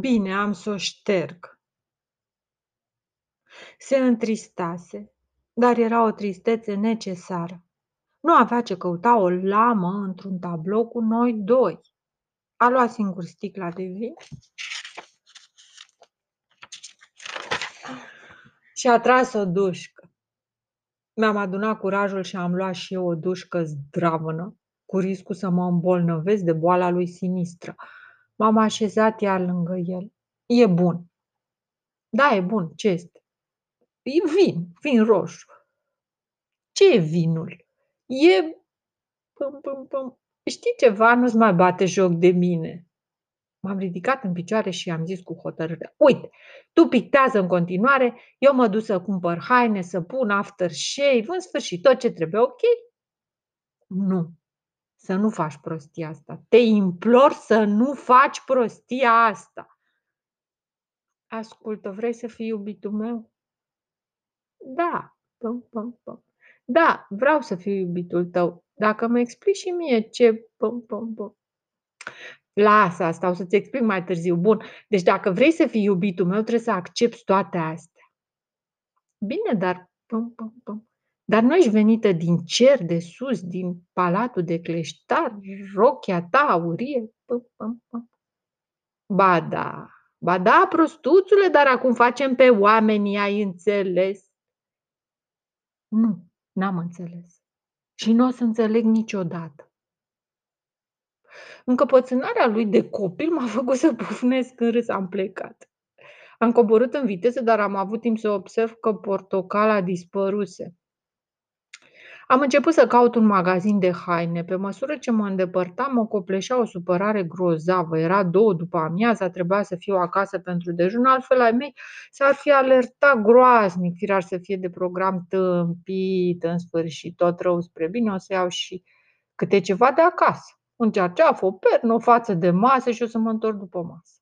Bine, am să o șterg. Se întristase, dar era o tristețe necesară. Nu avea ce căuta o lamă într-un tablou cu noi doi. A luat singur sticla de vin și a tras o dușcă. Mi-am adunat curajul și am luat și eu o dușcă zdravănă, cu riscul să mă îmbolnăvesc de boala lui sinistră. M-am așezat iar lângă el. E bun. Da, e bun. Ce este? E vin, vin roșu. Ce e vinul? E... Pum, pum, pum. Știi ceva? Nu-ți mai bate joc de mine. M-am ridicat în picioare și am zis cu hotărâre. Uite, tu pictează în continuare, eu mă duc să cumpăr haine, să pun aftershave, în sfârșit tot ce trebuie, ok? Nu, să nu faci prostia asta. Te implor să nu faci prostia asta. Ascultă, vrei să fii iubitul meu? Da, păm, păm, păm. Da, vreau să fiu iubitul tău. Dacă mă explici și mie ce... Păm, păm, păm. Lasă asta, o să-ți explic mai târziu. Bun, deci dacă vrei să fii iubitul meu, trebuie să accepti toate astea. Bine, dar... Păm, păm, păm. Dar nu ești venită din cer de sus, din palatul de cleștar, rochia ta aurie? Păm, păm, păm. Ba da, ba da, prostuțule, dar acum facem pe oamenii, ai înțeles? Nu, n-am înțeles. Și nu o să înțeleg niciodată. Încăpățânarea lui de copil m-a făcut să pufnesc în râs, am plecat. Am coborât în viteză, dar am avut timp să observ că portocala dispăruse. Am început să caut un magazin de haine. Pe măsură ce mă îndepărtam, mă copleșea o supărare grozavă. Era două după amiaza, trebuia să fiu acasă pentru dejun, altfel ai mei s-ar fi alertat groaznic, firar să fie de program tâmpit, în sfârșit, tot rău spre bine, o să iau și câte ceva de acasă. Un cearceaf, o pernă, o față de masă și o să mă întorc după masă.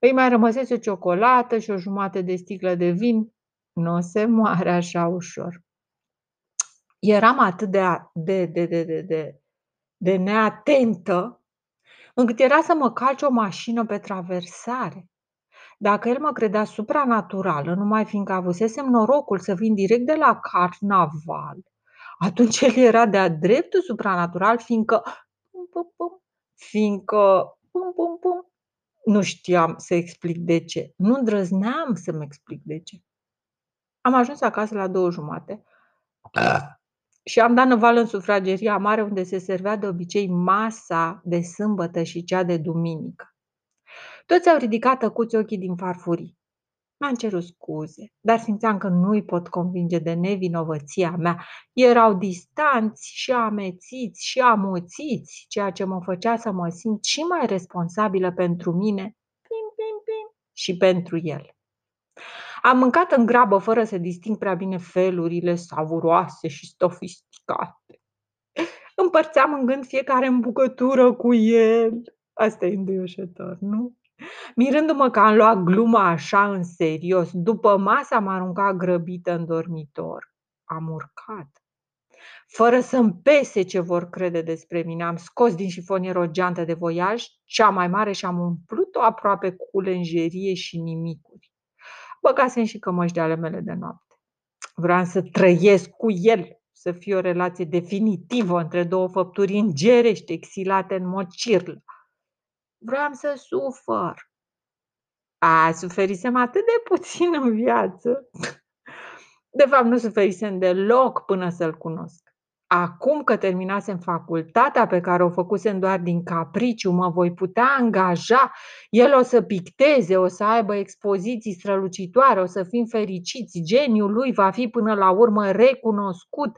Îi mai rămăsese o ciocolată și o jumătate de sticlă de vin. Nu se moare așa ușor eram atât de, de, de, de, de, de, de neatentă, încât era să mă calce o mașină pe traversare. Dacă el mă credea supranaturală, numai fiindcă avusesem norocul să vin direct de la carnaval, atunci el era de-a dreptul supranatural, fiindcă, fiindcă, pum, pum, pum, nu știam să explic de ce. Nu îndrăzneam să-mi explic de ce. Am ajuns acasă la două jumate. Și am dat năvală în sufrageria mare unde se servea de obicei masa de sâmbătă și cea de duminică. Toți au ridicat tăcuți ochii din farfurii. Mi-am cerut scuze, dar simțeam că nu îi pot convinge de nevinovăția mea. Erau distanți și amețiți și amoțiți, ceea ce mă făcea să mă simt și mai responsabilă pentru mine pim, pim, pim, și pentru el. Am mâncat în grabă, fără să disting prea bine felurile savuroase și sofisticate. Împărțeam în gând fiecare în bucătură cu el. Asta e înduioșător, nu? Mirându-mă că am luat gluma așa în serios, după masă am aruncat grăbită în dormitor. Am urcat. Fără să-mi pese ce vor crede despre mine, am scos din șifonier o geantă de voiaj, cea mai mare, și am umplut-o aproape cu lenjerie și nimicuri. Băgasem și cămăși de ale mele de noapte. Vreau să trăiesc cu el, să fie o relație definitivă între două făpturi îngerești exilate în mod cirlă. Vreau să sufăr. A, suferisem atât de puțin în viață. De fapt, nu suferisem deloc până să-l cunosc. Acum că terminasem facultatea pe care o făcusem doar din capriciu, mă voi putea angaja, el o să picteze, o să aibă expoziții strălucitoare, o să fim fericiți, geniul lui va fi până la urmă recunoscut,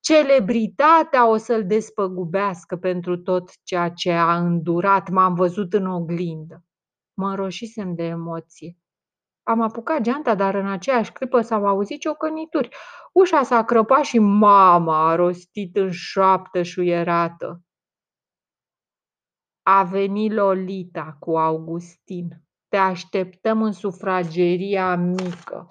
celebritatea o să-l despăgubească pentru tot ceea ce a îndurat, m-am văzut în oglindă. Mă înroșisem de emoție. Am apucat geanta, dar în aceeași clipă s-au auzit ciocănituri. Ușa s-a crăpat și mama a rostit în șoaptă șuierată. A venit Lolita cu Augustin. Te așteptăm în sufrageria mică.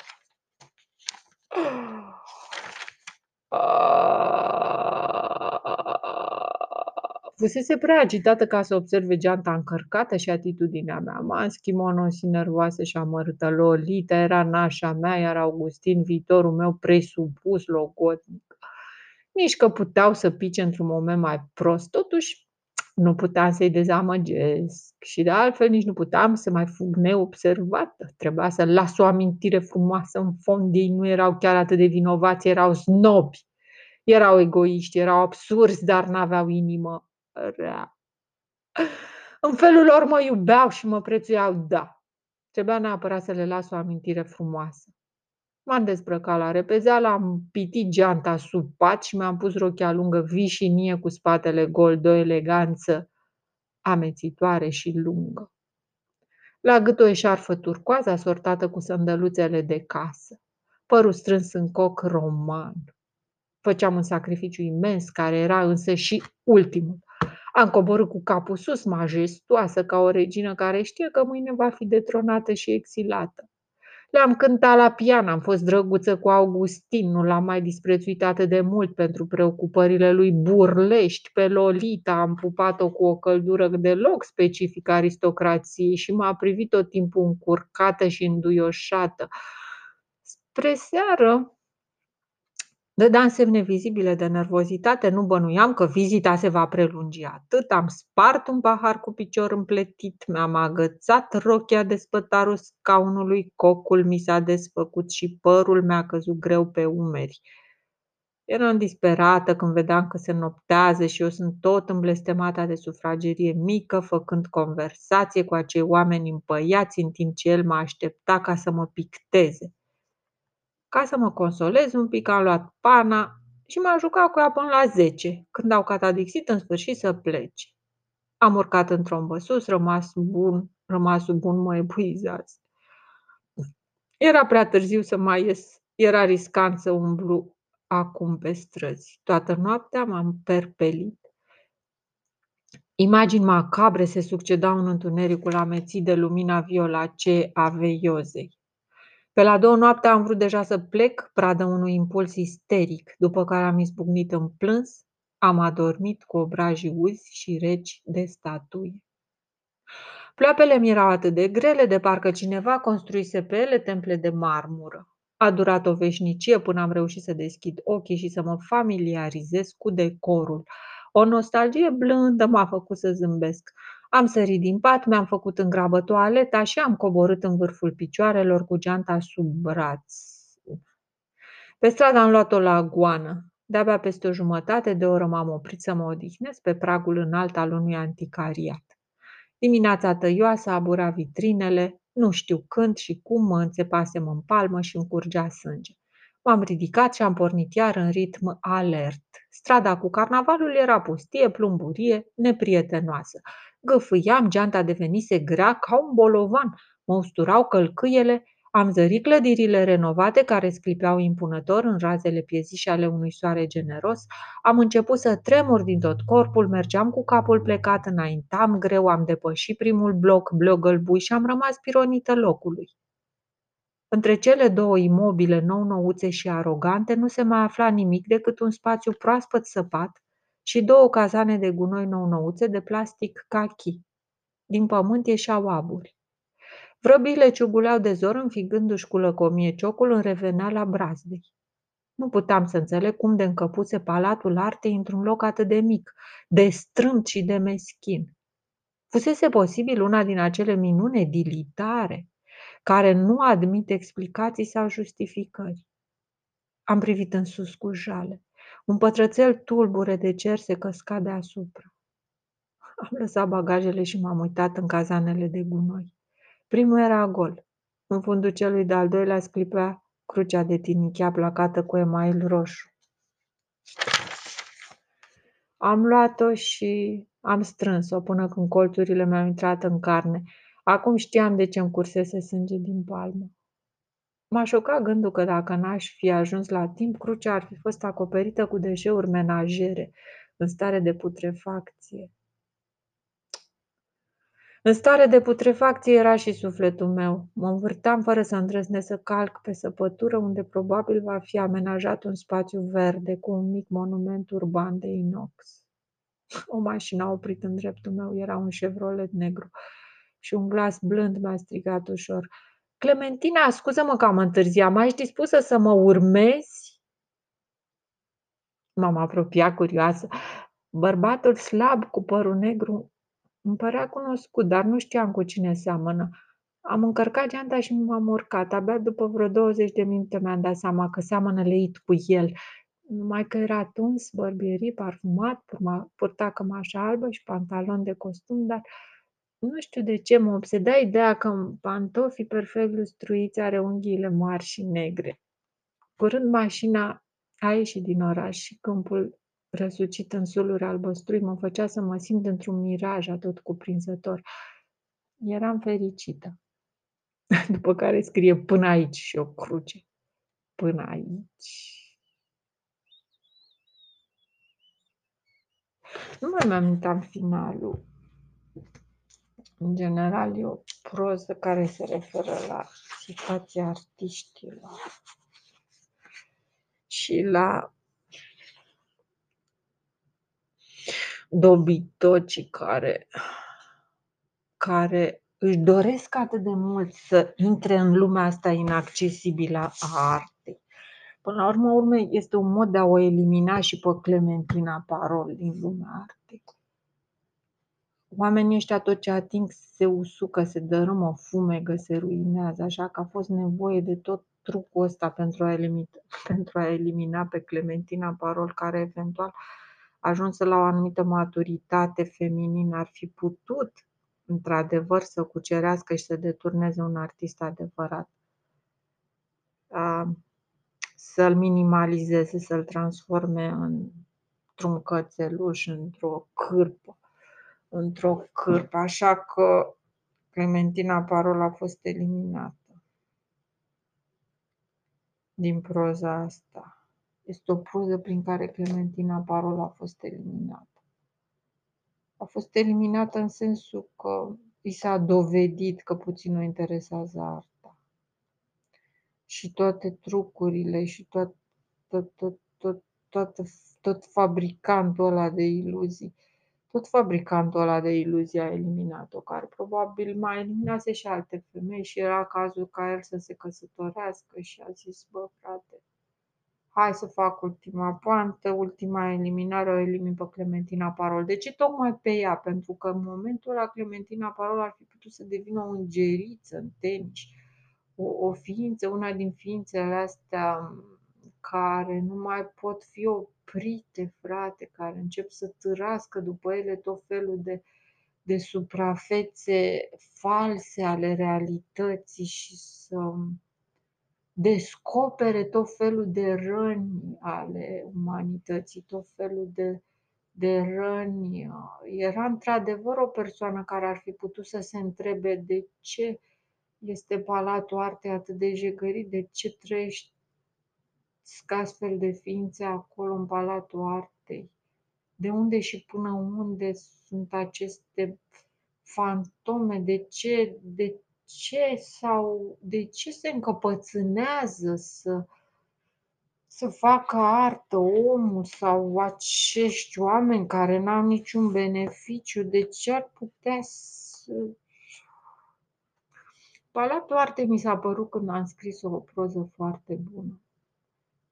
Fusese prea agitată ca să observe geanta încărcată și atitudinea mea. Maschi, monosi nervoasă și amărâtă. Lolita era nașa mea, iar Augustin, viitorul meu presupus, logodnic. Nici că puteau să pice într-un moment mai prost. Totuși, nu puteam să-i dezamăgesc și de altfel nici nu puteam să mai fug neobservată. Trebuia să las o amintire frumoasă în fond. Ei nu erau chiar atât de vinovați, erau snobi. Erau egoiști, erau absurzi, dar n-aveau inimă rea. În felul lor mă iubeau și mă prețuiau, da. Trebuia neapărat să le las o amintire frumoasă. M-am dezbrăcat la repezeală, am pitit geanta sub pat și mi-am pus rochia lungă vișinie cu spatele gol, de o eleganță amețitoare și lungă. La gât o eșarfă turcoază asortată cu sândăluțele de casă, părul strâns în coc roman. Făceam un sacrificiu imens, care era însă și ultimul. Am coborât cu capul sus, majestoasă, ca o regină care știe că mâine va fi detronată și exilată. Le-am cântat la pian, am fost drăguță cu Augustin, nu l-am mai disprețuit atât de mult pentru preocupările lui burlești. Pe Lolita am pupat-o cu o căldură deloc specifică aristocrației și m-a privit tot timpul încurcată și înduioșată. Spre seară, Dădeam semne vizibile de nervozitate, nu bănuiam că vizita se va prelungi atât. Am spart un pahar cu picior împletit, mi-am agățat rochia de spătarul scaunului, cocul mi s-a desfăcut și părul mi-a căzut greu pe umeri. Eram disperată când vedeam că se noptează și eu sunt tot îmblestemata de sufragerie mică, făcând conversație cu acei oameni împăiați în timp ce el mă aștepta ca să mă picteze. Ca să mă consolez un pic, am luat pana și m-am jucat cu ea până la 10, când au catadixit în sfârșit să plece. Am urcat într-o sus, rămas bun, rămas bun, mă epuizați. Era prea târziu să mai ies, era riscant să umblu acum pe străzi. Toată noaptea m-am perpelit. Imagini macabre se succedau în întunericul amețit de lumina violacee a veiozei. Pe la două noaptea am vrut deja să plec, pradă unui impuls isteric, după care am izbucnit în plâns, am adormit cu obrajii uzi și reci de statuie. Ploapele mi erau atât de grele, de parcă cineva construise pe ele temple de marmură. A durat o veșnicie până am reușit să deschid ochii și să mă familiarizez cu decorul. O nostalgie blândă m-a făcut să zâmbesc. Am sărit din pat, mi-am făcut în grabă toaleta și am coborât în vârful picioarelor cu geanta sub braț. Pe stradă am luat-o la goană. De-abia peste o jumătate de oră m-am oprit să mă odihnesc pe pragul înalt al unui anticariat. Dimineața tăioasă abura vitrinele, nu știu când și cum mă înțepasem în palmă și îmi curgea sânge. M-am ridicat și am pornit iar în ritm alert. Strada cu carnavalul era pustie, plumburie, neprietenoasă. Gâfâiam, geanta devenise grea ca un bolovan, mă usturau călcâiele, am zărit clădirile renovate care sclipeau impunător în razele piezișe ale unui soare generos, am început să tremur din tot corpul, mergeam cu capul plecat, înaintam greu, am depășit primul bloc, bloc gălbui și am rămas pironită locului. Între cele două imobile nou-nouțe și arogante nu se mai afla nimic decât un spațiu proaspăt săpat și două cazane de gunoi nou-nouțe de plastic cachi. Din pământ ieșeau aburi. Vrăbile ciuguleau de zor, înfigându-și cu lăcomie ciocul în la brazdei. Nu puteam să înțeleg cum de încăpuse palatul artei într-un loc atât de mic, de strâmt și de meschin. Fusese posibil una din acele minune dilitare, care nu admit explicații sau justificări. Am privit în sus cu jale. Un pătrățel tulbure de cer se căsca deasupra. Am lăsat bagajele și m-am uitat în cazanele de gunoi. Primul era gol. În fundul celui de-al doilea sclipea crucea de tinichea placată cu email roșu. Am luat-o și am strâns-o până când colțurile mi-au intrat în carne. Acum știam de ce îmi cursese sânge din palmă. M-a șocat gândul că dacă n-aș fi ajuns la timp, crucea ar fi fost acoperită cu deșeuri menajere, în stare de putrefacție. În stare de putrefacție era și sufletul meu. Mă învârteam fără să îndrăznesc să calc pe săpătură unde probabil va fi amenajat un spațiu verde cu un mic monument urban de inox. O mașină a oprit în dreptul meu, era un Chevrolet negru și un glas blând mi-a strigat ușor. Clementina, scuză-mă că am întârziat, mai ești dispusă să mă urmezi? M-am apropiat curioasă. Bărbatul slab cu părul negru îmi părea cunoscut, dar nu știam cu cine seamănă. Am încărcat geanta și m-am urcat. Abia după vreo 20 de minute mi-am dat seama că seamănă leit cu el. Numai că era tuns, bărbierii, parfumat, purta cămașa albă și pantalon de costum, dar nu știu de ce mă obseda ideea că pantofii perfect lustruiți are unghiile mari și negre. Curând mașina a ieșit din oraș și câmpul răsucit în suluri albăstrui mă făcea să mă simt într-un miraj atot cuprinzător. Eram fericită. După care scrie până aici și o cruce. Până aici. Nu mai mi-am finalul. În general, e o proză care se referă la situația artiștilor și la dobitocii care, care își doresc atât de mult să intre în lumea asta inaccesibilă a artei. Până la urmă, urme, este un mod de a o elimina și pe Clementina Parol din lumea artei. Oamenii ăștia tot ce ating se usucă, se dărâmă, fumegă, se ruinează, așa că a fost nevoie de tot trucul ăsta pentru a elimina, pentru a elimina pe Clementina Parol, care eventual ajunsă la o anumită maturitate feminină ar fi putut într-adevăr să cucerească și să deturneze un artist adevărat. Să-l minimalizeze, să-l transforme într-un cățeluș, într-o cârpă într-o cârpă, așa că Clementina Parol a fost eliminată din proza asta. Este o proză prin care Clementina Parol a fost eliminată. A fost eliminată în sensul că i s-a dovedit că puțin o interesează arta. Și toate trucurile și tot, tot, tot, tot, tot, tot fabricantul ăla de iluzii tot fabricantul ăla de iluzii a eliminat-o, care probabil mai eliminase și alte femei și era cazul ca el să se căsătorească și a zis, bă, frate, hai să fac ultima poantă, ultima eliminare, o elimin pe Clementina Parol. De ce tocmai pe ea? Pentru că în momentul ăla Clementina Parol ar fi putut să devină o îngeriță în tenis, o, o ființă, una din ființele astea care nu mai pot fi oprite, frate, care încep să târască după ele tot felul de, de suprafețe false ale realității și să descopere tot felul de răni ale umanității, tot felul de, de răni. Era într-adevăr o persoană care ar fi putut să se întrebe de ce este Palatul Artei atât de jegărit, de ce trăiește astfel de ființe acolo în Palatul Artei? De unde și până unde sunt aceste fantome? De ce, de ce sau de ce se încăpățânează să, să facă artă omul sau acești oameni care n-au niciun beneficiu? De ce ar putea să Palatul Artei mi s-a părut când am scris o proză foarte bună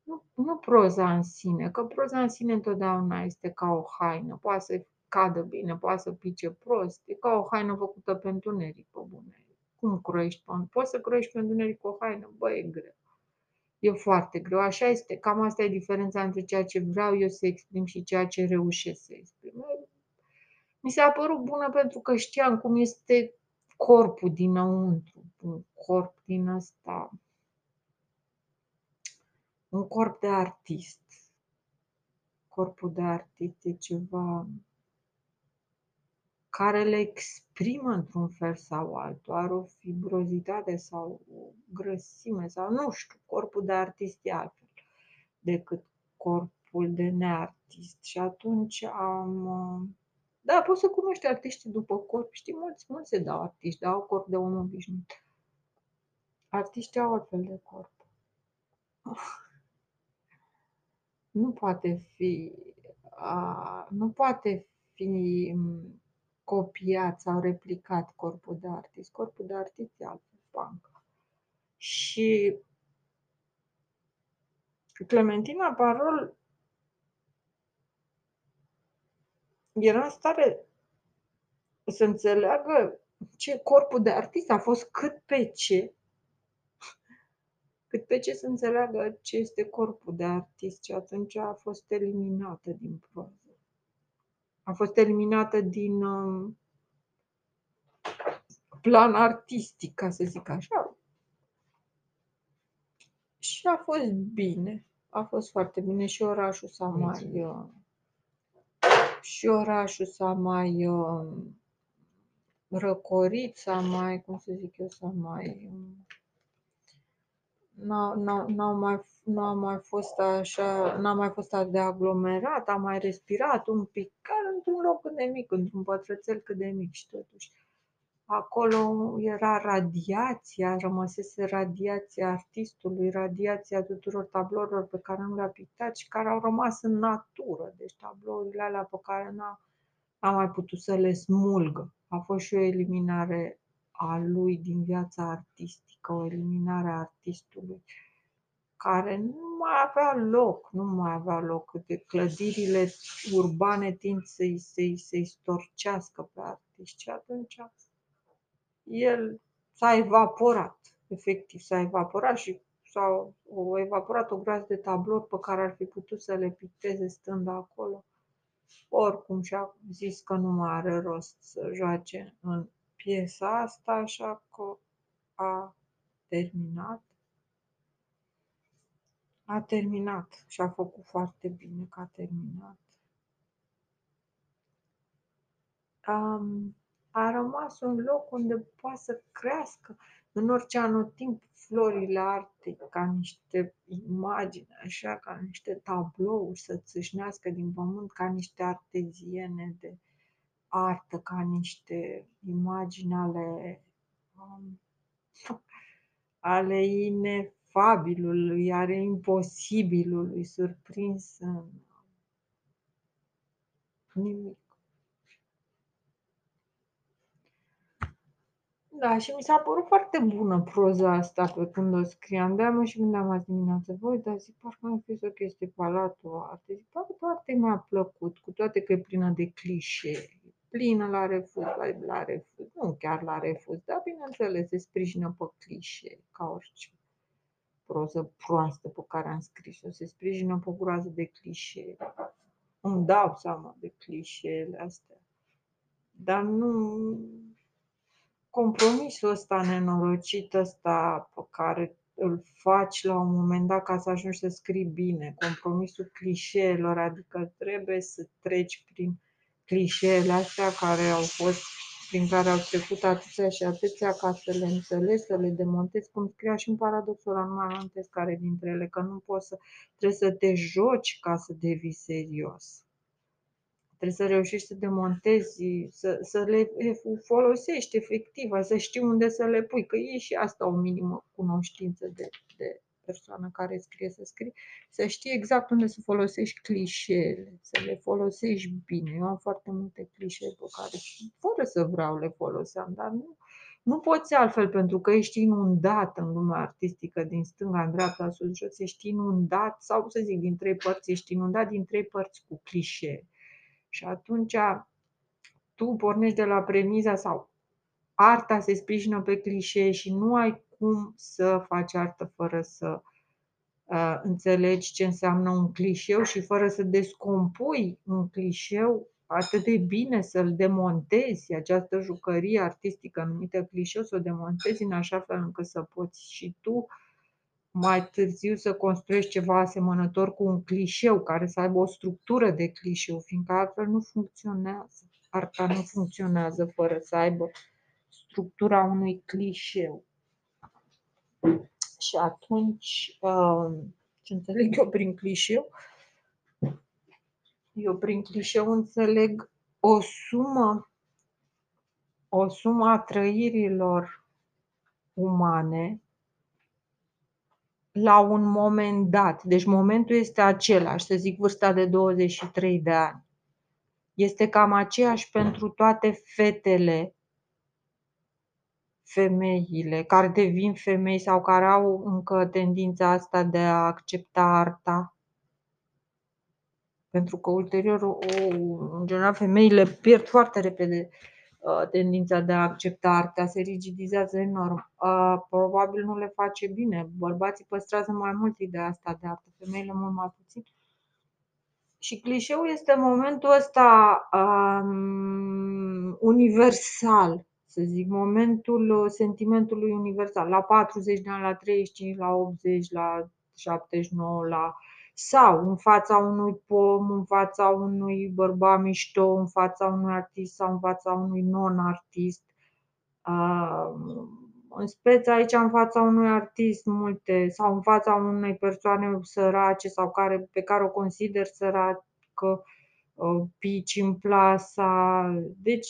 nu, nu proza în sine, că proza în sine întotdeauna este ca o haină, poate să cadă bine, poate să pice prost, e ca o haină făcută pe întuneric, pe bune. Cum croiești pe Poți să croiești pe întuneric o haină? Bă, e greu. E foarte greu. Așa este. Cam asta e diferența între ceea ce vreau eu să exprim și ceea ce reușesc să exprim. Mi s-a părut bună pentru că știam cum este corpul dinăuntru. Un corp din ăsta un corp de artist. Corpul de artist e ceva care le exprimă într-un fel sau altul, are o fibrozitate sau o grăsime sau nu știu, corpul de artist e altfel decât corpul de neartist. Și atunci am... Da, poți să cunoști artiștii după corp. Știi, mulți, mulți se dau artiști, dau corp de om obișnuit. Artiștii au altfel de corp nu poate fi, a, nu poate fi copiat sau replicat corpul de artist. Corpul de artist e altfel, punk. Și Clementina Parol era în stare să înțeleagă ce corpul de artist a fost cât pe ce, cât pe ce să înțeleagă ce este corpul de artist și atunci a fost eliminată din proză. A fost eliminată din um, plan artistic, ca să zic așa. Și a fost bine. A fost foarte bine și orașul s-a mai... Uh, și orașul s-a mai uh, răcorit, s-a mai, cum să zic eu, s-a mai... N-au mai, n-a mai fost așa, n-a mai fost de aglomerat, a mai respirat un pic, ca într-un loc cât de mic, într-un pătrățel cât de mic și totuși. Acolo era radiația, rămăsese radiația artistului, radiația tuturor tablourilor pe care nu le-a pictat și care au rămas în natură. Deci tablourile alea pe care n-a, n-a mai putut să le smulgă. A fost și o eliminare a lui din viața artistică, o eliminare a artistului care nu mai avea loc, nu mai avea loc. De clădirile urbane tind să-i, să-i, să-i storcească pe artiști și atunci el s-a evaporat, efectiv s-a evaporat și s-au evaporat o groază de tablouri pe care ar fi putut să le picteze stând acolo. Oricum și-a zis că nu mai are rost să joace în piesa asta, așa că a terminat. A terminat și a făcut foarte bine că a terminat. Um, a rămas un loc unde poate să crească în orice anotimp florile arte ca niște imagini, așa, ca niște tablouri să țâșnească din pământ, ca niște arteziene de artă, ca niște imagini ale, um, ale inefabilului, ale imposibilului, surprins în nimic. Da, și mi s-a părut foarte bună proza asta pe când o scriam. De mă și gândeam azi dimineață, voi, dar zic, parcă am fi o chestie palatul arte. Zic, parcă toate mi-a plăcut, cu toate că e plină de clișee. Plină la refuz, la, la refuz, nu chiar la refuz, dar bineînțeles, se sprijină pe clișee, ca orice proză proastă pe care am scris-o. Se sprijină pe groază de clișee. Îmi dau seama de clișeele astea. Dar nu, compromisul ăsta nenorocit ăsta pe care îl faci la un moment dat ca să ajungi să scrii bine, compromisul clișeelor, adică trebuie să treci prin clișeele astea care au fost, prin care au trecut atâția și atâția ca să le înțelegi, să le demontezi, cum scria și în paradoxul ăla, nu mai amintesc care dintre ele, că nu poți să, trebuie să te joci ca să devii serios. Trebuie să reușești să demontezi, să, să le folosești efectiv, să știi unde să le pui, că e și asta o minimă cunoștință de, de persoană care scrie să scrie, să știi exact unde să folosești clișeele, să le folosești bine. Eu am foarte multe clișee pe care, fără să vreau, le foloseam, dar nu, nu poți altfel, pentru că ești inundat în lumea artistică, din stânga în dreapta, sus, jos, ești inundat, sau să zic, din trei părți, ești inundat din trei părți cu clișee. Și atunci tu pornești de la premiza sau arta se sprijină pe clișee și nu ai cum să faci artă fără să uh, înțelegi ce înseamnă un clișeu și fără să descompui un clișeu atât de bine să-l demontezi, această jucărie artistică numită clișeu, să o demontezi în așa fel încât să poți și tu uh, mai târziu să construiești ceva asemănător cu un clișeu, care să aibă o structură de clișeu, fiindcă altfel nu funcționează. Arta nu funcționează fără să aibă structura unui clișeu. Și atunci, um, ce înțeleg eu prin clișeu? Eu prin clișeu înțeleg o sumă, o sumă a trăirilor umane la un moment dat. Deci momentul este același, să zic vârsta de 23 de ani. este cam aceeași pentru toate fetele, femeile care devin femei sau care au încă tendința asta de a accepta arta. Pentru că ulterior, o, în general, femeile pierd foarte repede uh, tendința de a accepta arta, se rigidizează enorm. Uh, probabil nu le face bine. Bărbații păstrează mai mult ideea asta de artă, femeile mult mai puțin. Și clișeul este momentul ăsta um, universal, să zic, momentul uh, sentimentului universal, la 40 de ani, la 35, la 80, la 79, la sau în fața unui pom, în fața unui bărbat mișto, în fața unui artist sau în fața unui non-artist. În speță aici în fața unui artist multe sau în fața unei persoane sărace sau care, pe care o consider săracă, pici în plasa. Deci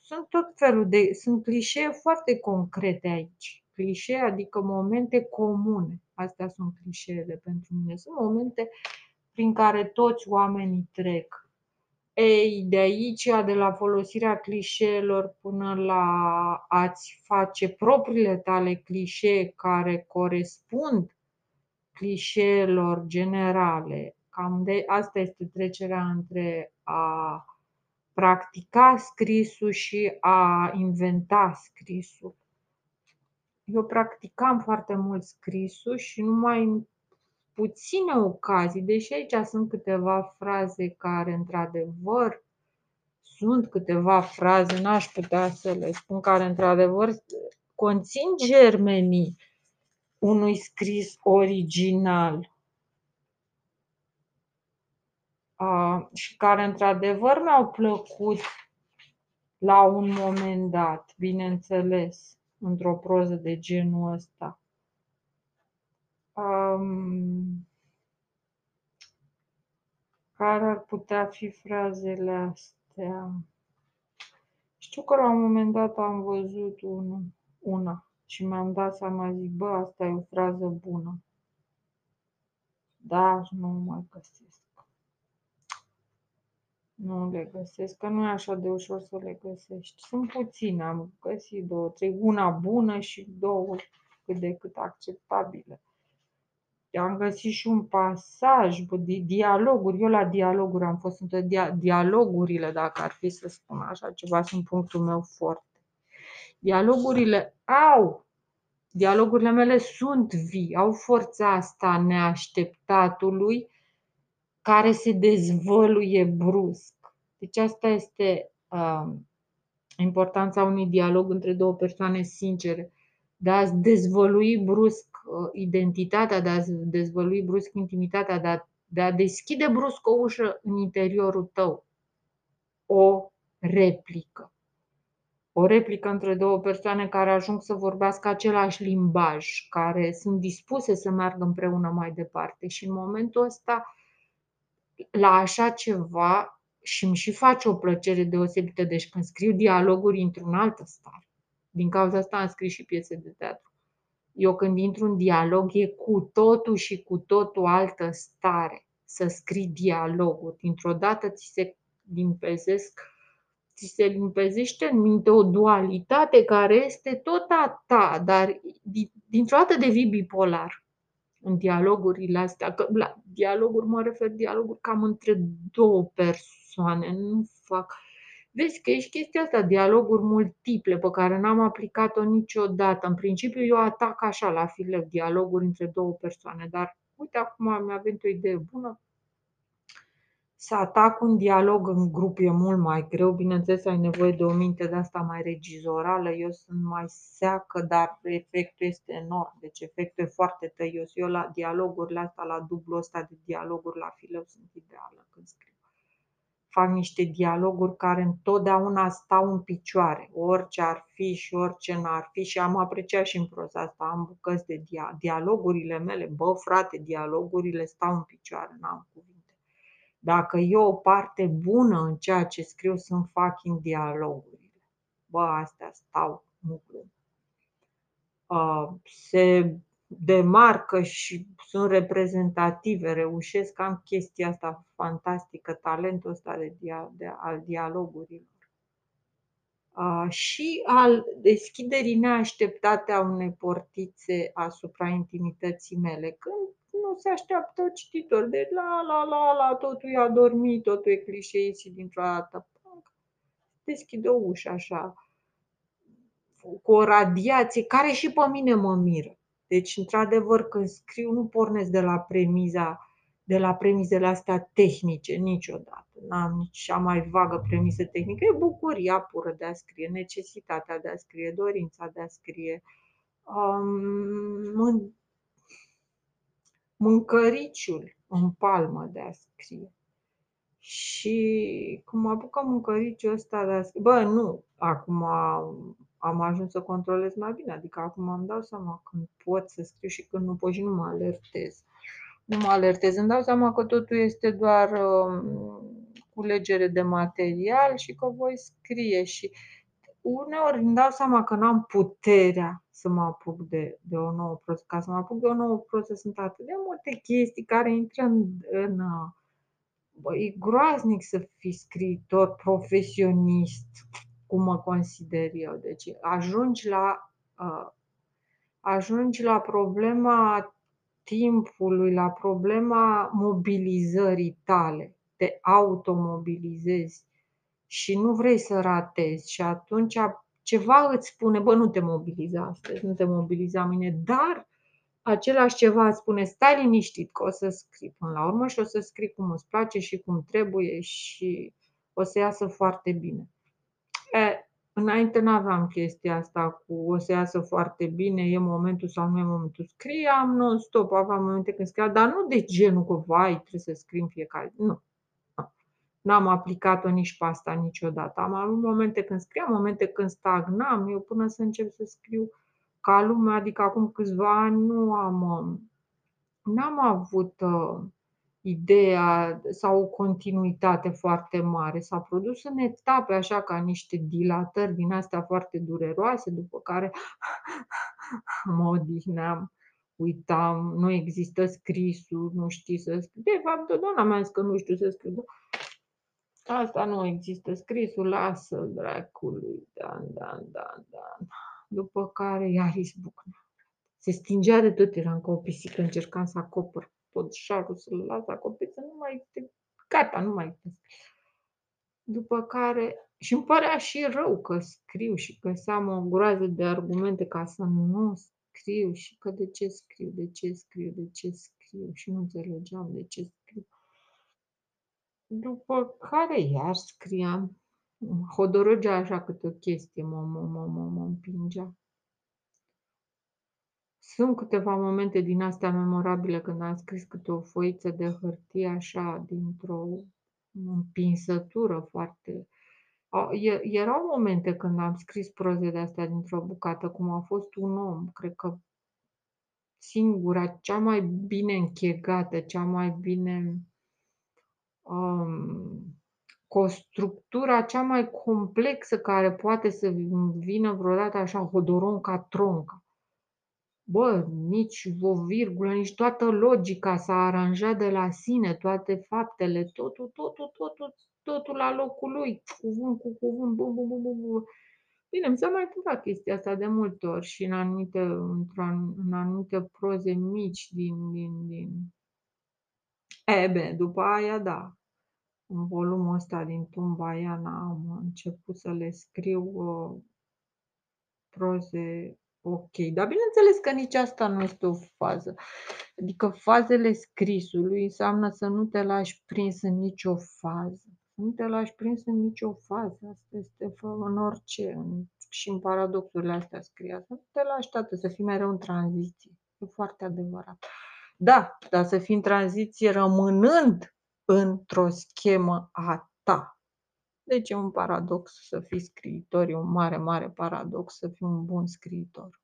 sunt tot felul de, sunt clișee foarte concrete aici. Clișee adică momente comune. Astea sunt clișeele pentru mine. Sunt momente prin care toți oamenii trec. Ei, de aici, de la folosirea clișeelor până la a-ți face propriile tale clișee care corespund clișeelor generale, cam de asta este trecerea între a practica scrisul și a inventa scrisul. Eu practicam foarte mult scrisul și numai în puține ocazii, deși aici sunt câteva fraze care, într-adevăr, sunt câteva fraze, n-aș putea să le spun, care, într-adevăr, conțin germenii unui scris original. Uh, și care, într-adevăr, mi-au plăcut la un moment dat, bineînțeles într-o proză de genul ăsta. Um, care ar putea fi frazele astea? Știu că la un moment dat am văzut un, una și mi-am dat seama, zic, bă, asta e o frază bună. Dar nu mai găsesc. Nu le găsesc, că nu e așa de ușor să le găsești. Sunt puține, am găsit două, trei, una bună și două cât de cât acceptabile. Am găsit și un pasaj, de dialoguri. Eu la dialoguri am fost între dia- dialogurile, dacă ar fi să spun așa ceva, sunt punctul meu foarte. Dialogurile au, dialogurile mele sunt vii, au forța asta neașteptatului care se dezvăluie brusc. Deci asta este uh, importanța unui dialog între două persoane sincere, de a dezvălui brusc uh, identitatea, de a dezvălui brusc intimitatea, de a, de a deschide brusc o ușă în interiorul tău. O replică. O replică între două persoane care ajung să vorbească același limbaj, care sunt dispuse să meargă împreună mai departe. Și în momentul ăsta, la așa ceva și îmi și face o plăcere deosebită. Deci când scriu dialoguri, intru în altă stare. Din cauza asta am scris și piese de teatru. Eu când intru în dialog e cu totul și cu totul altă stare. Să scrii dialoguri. Dintr-o dată ți se limpezesc, ți se limpezește în minte o dualitate care este tot a ta, dar dintr-o dată devii bipolar în dialogurile astea, că la dialoguri mă refer dialoguri cam între două persoane, nu fac. Vezi că ești chestia asta, dialoguri multiple pe care n-am aplicat-o niciodată. În principiu eu atac așa la fileu, dialoguri între două persoane, dar uite acum mi-a venit o idee bună, să atac un dialog în grup e mult mai greu, bineînțeles ai nevoie de o minte de asta mai regizorală, eu sunt mai seacă, dar efectul este enorm, deci efectul e foarte tăios. Eu la dialogurile astea, la dublu ăsta de dialoguri la fileu sunt ideală când scriu. Fac niște dialoguri care întotdeauna stau în picioare, orice ar fi și orice n-ar fi și am apreciat și în proza asta, am bucăți de dia- dialogurile mele, bă frate, dialogurile stau în picioare, n-am cuvinte dacă e o parte bună în ceea ce scriu, sunt fucking dialogurile. Bă, astea stau, nu glum. Uh, se demarcă și sunt reprezentative, reușesc, am chestia asta fantastică, talentul ăsta de dia de al dialogurilor. A, și al deschiderii neașteptate a unei portițe asupra intimității mele, când nu se așteaptă cititor, de la, la, la, la, totul e adormit, totul e clișeisit dintr-o dată. Deschide o ușă așa, cu o radiație care și pe mine mă miră. Deci, într-adevăr, când scriu, nu pornesc de la premiza de la premizele astea tehnice, niciodată. N-am nici cea mai vagă premisă tehnică. E bucuria pură de a scrie, necesitatea de a scrie, dorința de a scrie, um, mâncăriciul în palmă de a scrie. Și cum apucă mâncăriciul ăsta de a scrie, bă, nu, acum am ajuns să controlez mai bine, adică acum îmi dau seama când pot să scriu și când nu pot și nu mă alertez. Nu mă alertez, îmi dau seama că totul este doar uh, culegere de material și că voi scrie și uneori îmi dau seama că n-am puterea să mă apuc de, de o nouă prosă. Ca să mă apuc de o nouă prosă sunt atât de multe chestii care intră în, în bă, e groaznic să fii scriitor profesionist, cum mă consider eu. Deci ajungi la, uh, ajungi la problema timpului, la problema mobilizării tale. Te automobilizezi și nu vrei să ratezi și atunci ceva îți spune, bă, nu te mobiliza astăzi, nu te mobiliza mine, dar același ceva îți spune, stai liniștit că o să scrii până la urmă și o să scrii cum îți place și cum trebuie și o să iasă foarte bine. E, înainte nu aveam chestia asta cu o să iasă foarte bine, e momentul sau nu e momentul. Scriam non-stop, aveam momente când scriam, dar nu de genul că, vai, trebuie să scrim fiecare. Nu. N-am aplicat-o nici pe asta niciodată. Am avut momente când scriam, momente când stagnam, eu până să încep să scriu ca lumea, adică acum câțiva ani nu am, n-am avut uh, ideea sau o continuitate foarte mare. S-a produs în etape, așa ca niște dilatări din astea foarte dureroase, după care mă odihneam, uitam, nu există scrisul, nu știi să scriu. De fapt, totdeauna mi-a zis că nu știu să scriu. Asta nu există scrisul, lasă-l dracului, dan, dan, dan, dan. După care iar izbucnea. Se stingea de tot, eram ca o pisică, încercam să acopăr tot șarul, să-l las acoperit, să nu mai este, gata, nu mai este. După care, și îmi părea și rău că scriu și că am o groază de argumente ca să nu scriu și că de ce scriu, de ce scriu, de ce scriu și nu înțelegeam de ce scriu. După care iar scriam. Hodorogea așa câte o chestie mă, mă, mă, mă, mă împingea. Sunt câteva momente din astea memorabile când am scris câte o foiță de hârtie așa dintr-o împinsătură foarte... Erau momente când am scris proze de astea dintr-o bucată, cum a fost un om, cred că singura, cea mai bine închegată, cea mai bine um, cu o structură cea mai complexă care poate să vină vreodată așa hodoronca tronca. Bă, nici o virgulă, nici toată logica s-a aranjat de la sine, toate faptele, totul, totul, totul, totul la locul lui, cuvânt cu cuvânt, bum, bum, bum, bum. Bine, mi s-a mai întâmplat chestia asta de multe ori și în anumite, în anumite proze mici din, din, din... E, bine, după aia, da, în volumul ăsta din Tumbaiana am început să le scriu uh, proze ok. Dar bineînțeles că nici asta nu este o fază. Adică fazele scrisului înseamnă să nu te lași prins în nicio fază. Să nu te lași prins în nicio fază. Asta este în orice, în, și în paradoxurile astea scria. Să nu te lași toată, să fii mereu în tranziție. E foarte adevărat. Da, dar să fii în tranziție rămânând într-o schemă a ta. Deci e un paradox să fii scriitor, e un mare, mare paradox să fii un bun scriitor.